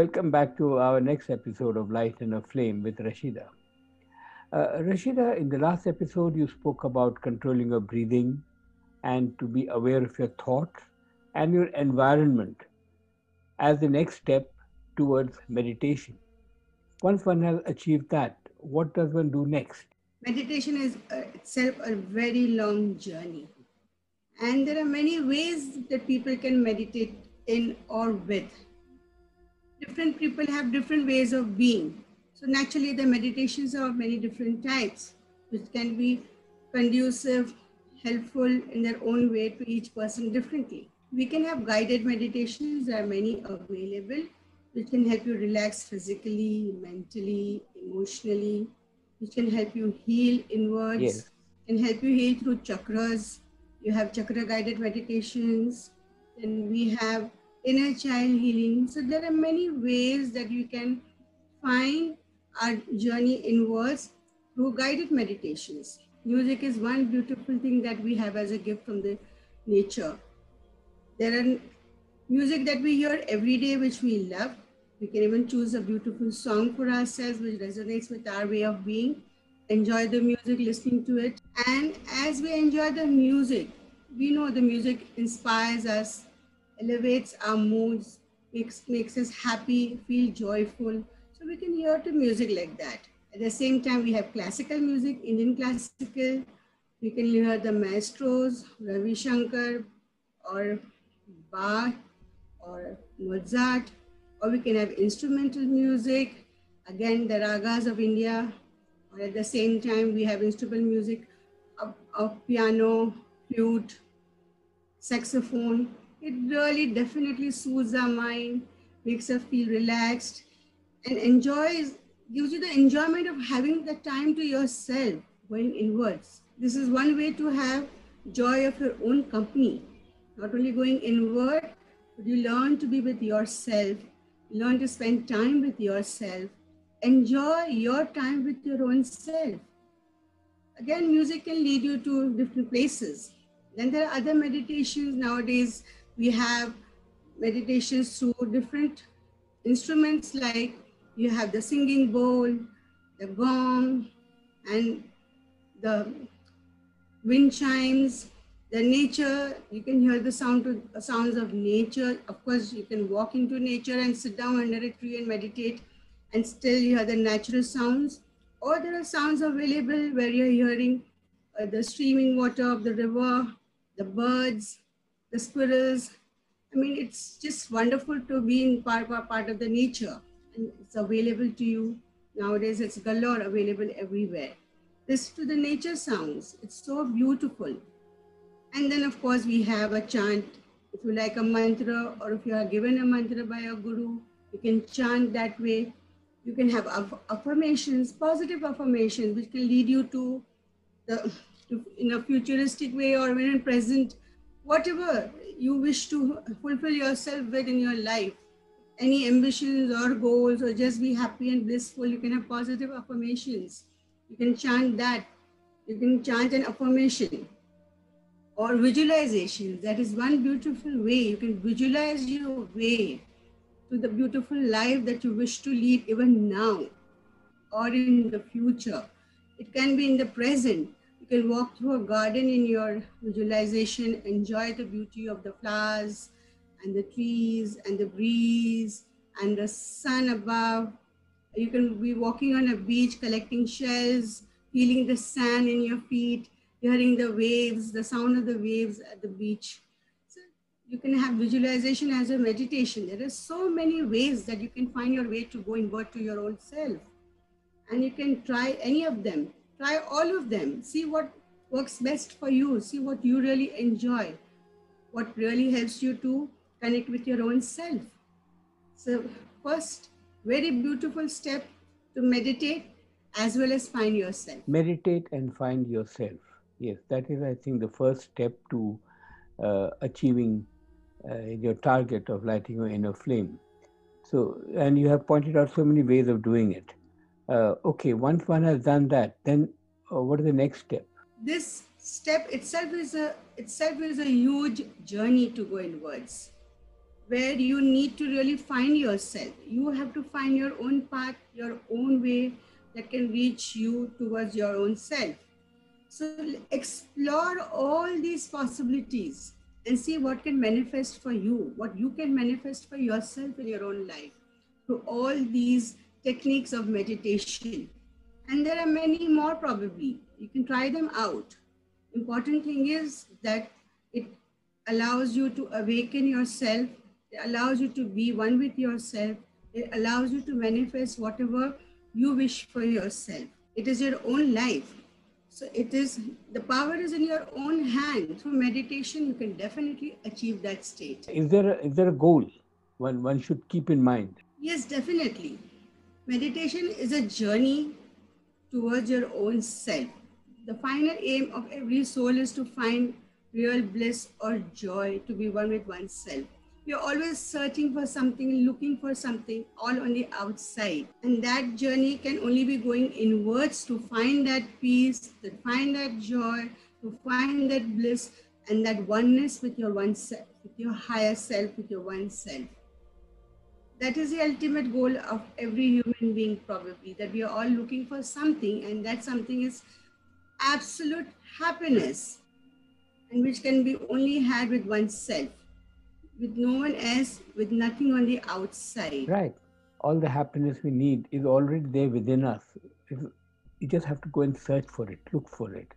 Welcome back to our next episode of Light Your Inner Flame with Rashida. Uh, Rashida, in the last episode, you spoke about controlling your breathing and to be aware of your thoughts and your environment as the next step towards meditation. Once one has achieved that, what does one do next? Meditation is uh, itself a very long journey. And there are many ways that people can meditate in or with. Different people have different ways of being. So naturally, the meditations are of many different types, which can be conducive, helpful in their own way to each person differently. We can have guided meditations, there are many available, which can help you relax physically, mentally, emotionally, which can help you heal inwards, yes. can help you heal through chakras. You have chakra guided meditations, and we have inner child healing. So there are many ways that you can find our journey inwards through guided meditations. Music is one beautiful thing that we have as a gift from the nature. There are music that we hear every day, which we love. We can even choose a beautiful song for ourselves, which resonates with our way of being. Enjoy the music, listening to it. And as we enjoy the music, we know the music inspires us, elevates our moods, makes, makes us happy, feel joyful. So we can hear to music like that. At the same time, we have classical music, Indian classical. We can hear the maestros, Ravi Shankar or Bach or Mozart, or we can have instrumental music, again, the ragas of India, or at the same time, we have instrumental music of, of piano, flute, saxophone. It really definitely soothes our mind, makes us feel relaxed, and enjoys gives you the enjoyment of having the time to yourself, going inwards. This is one way to have joy of your own company. Not only going inward, but you learn to be with yourself, learn to spend time with yourself, enjoy your time with your own self. Again, music can lead you to different places. Then there are other meditations. Nowadays, we have meditations through different instruments like you have the singing bowl, the gong, and the wind chimes, the nature, you can hear the sound to, uh, sounds of nature. Of course, you can walk into nature and sit down under a tree and meditate and still you hear the natural sounds. Or there are sounds available where you're hearing uh, the streaming water of the river, the birds, the squirrels. I mean, it's just wonderful to be in part, part of the nature and it's available to you. Nowadays, it's galore available everywhere. Listen to the nature sounds. It's so beautiful. And then, of course, we have a chant. If you like a mantra or if you are given a mantra by a guru, you can chant that way. You can have affirmations, positive affirmations, which can lead you to the in a futuristic way or in present, whatever you wish to fulfill yourself with in your life any ambitions or goals or just be happy and blissful, you can have positive affirmations. You can chant that. You can chant an affirmation or visualization. That is one beautiful way. You can visualize your way to the beautiful life that you wish to lead even now or in the future. It can be in the present. Can walk through a garden in your visualization, enjoy the beauty of the flowers, and the trees and the breeze and the sun above. You can be walking on a beach collecting shells, feeling the sand in your feet, hearing the waves, the sound of the waves at the beach. So you can have visualization as a meditation. There are so many ways that you can find your way to go inward to your own self. And you can try any of them. Try all of them. See what works best for you. See what you really enjoy. What really helps you to connect with your own self. So first, very beautiful step to meditate as well as find yourself. Meditate and find yourself. Yes, that is, I think, the first step to uh, achieving uh, your target of lighting your inner flame. So, and you have pointed out so many ways of doing it. Uh, okay, once one has done that, then uh, what is the next step? This step itself is a itself is a huge journey to go inwards where you need to really find yourself. You have to find your own path, your own way that can reach you towards your own self. So explore all these possibilities and see what can manifest for you, what you can manifest for yourself in your own life through all these techniques of meditation. And there are many more probably. You can try them out. Important thing is that it allows you to awaken yourself it allows you to be one with yourself. It allows you to manifest whatever you wish for yourself. It is your own life. So it is the power is in your own hand. Through meditation, you can definitely achieve that state. Is there a, is there a goal one one should keep in mind? Yes, definitely. Meditation is a journey towards your own self. The final aim of every soul is to find real bliss or joy, to be one with oneself are always searching for something, looking for something all on the outside. And that journey can only be going inwards to find that peace, to find that joy, to find that bliss and that oneness with your one self, with your higher self, with your one self. That is the ultimate goal of every human being, probably, that we are all looking for something, and that something is absolute happiness, and which can be only had with oneself with no one else, with nothing on the outside. Right. All the happiness we need is already there within us. you just have to go and search for it, look for it.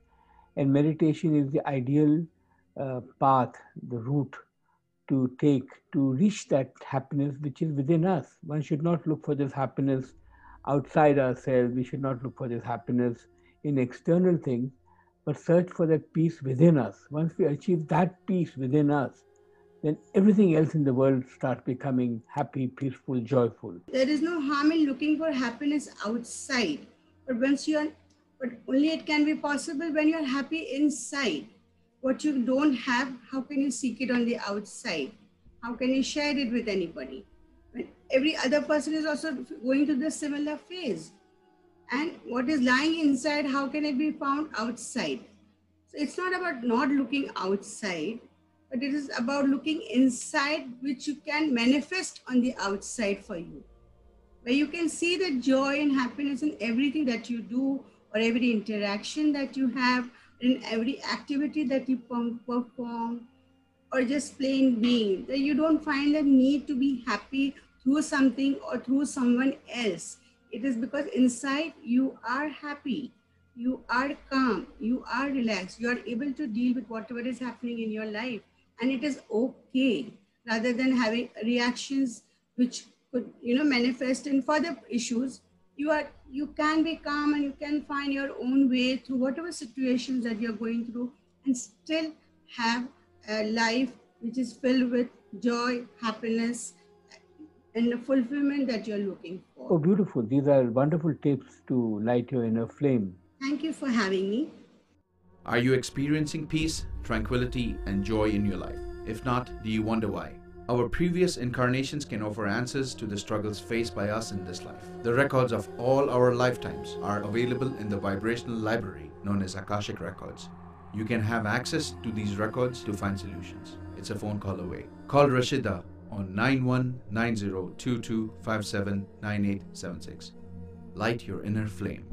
And meditation is the ideal uh, path, the route to take to reach that happiness which is within us. One should not look for this happiness outside ourselves. We should not look for this happiness in external things, but search for that peace within us. Once we achieve that peace within us, then everything else in the world starts becoming happy, peaceful, joyful. There is no harm in looking for happiness outside, but once you are, but only it can be possible when you are happy inside. What you don't have, how can you seek it on the outside? How can you share it with anybody? When every other person is also going through the similar phase. And what is lying inside, how can it be found outside? So it's not about not looking outside, but it is about looking inside, which you can manifest on the outside for you, where you can see the joy and happiness in everything that you do, or every interaction that you have, in every activity that you perform, or just plain being. That you don't find the need to be happy through something or through someone else. It is because inside you are happy you are calm, you are relaxed, you are able to deal with whatever is happening in your life and it is okay rather than having reactions which could you know manifest in further issues you are you can be calm and you can find your own way through whatever situations that you're going through and still have a life which is filled with joy happiness and the fulfillment that you're looking for oh beautiful these are wonderful tips to light your inner flame thank you for having me are you experiencing peace, tranquility, and joy in your life? If not, do you wonder why? Our previous incarnations can offer answers to the struggles faced by us in this life. The records of all our lifetimes are available in the vibrational library known as Akashic Records. You can have access to these records to find solutions. It's a phone call away. Call Rashida on 919022579876. Light your inner flame.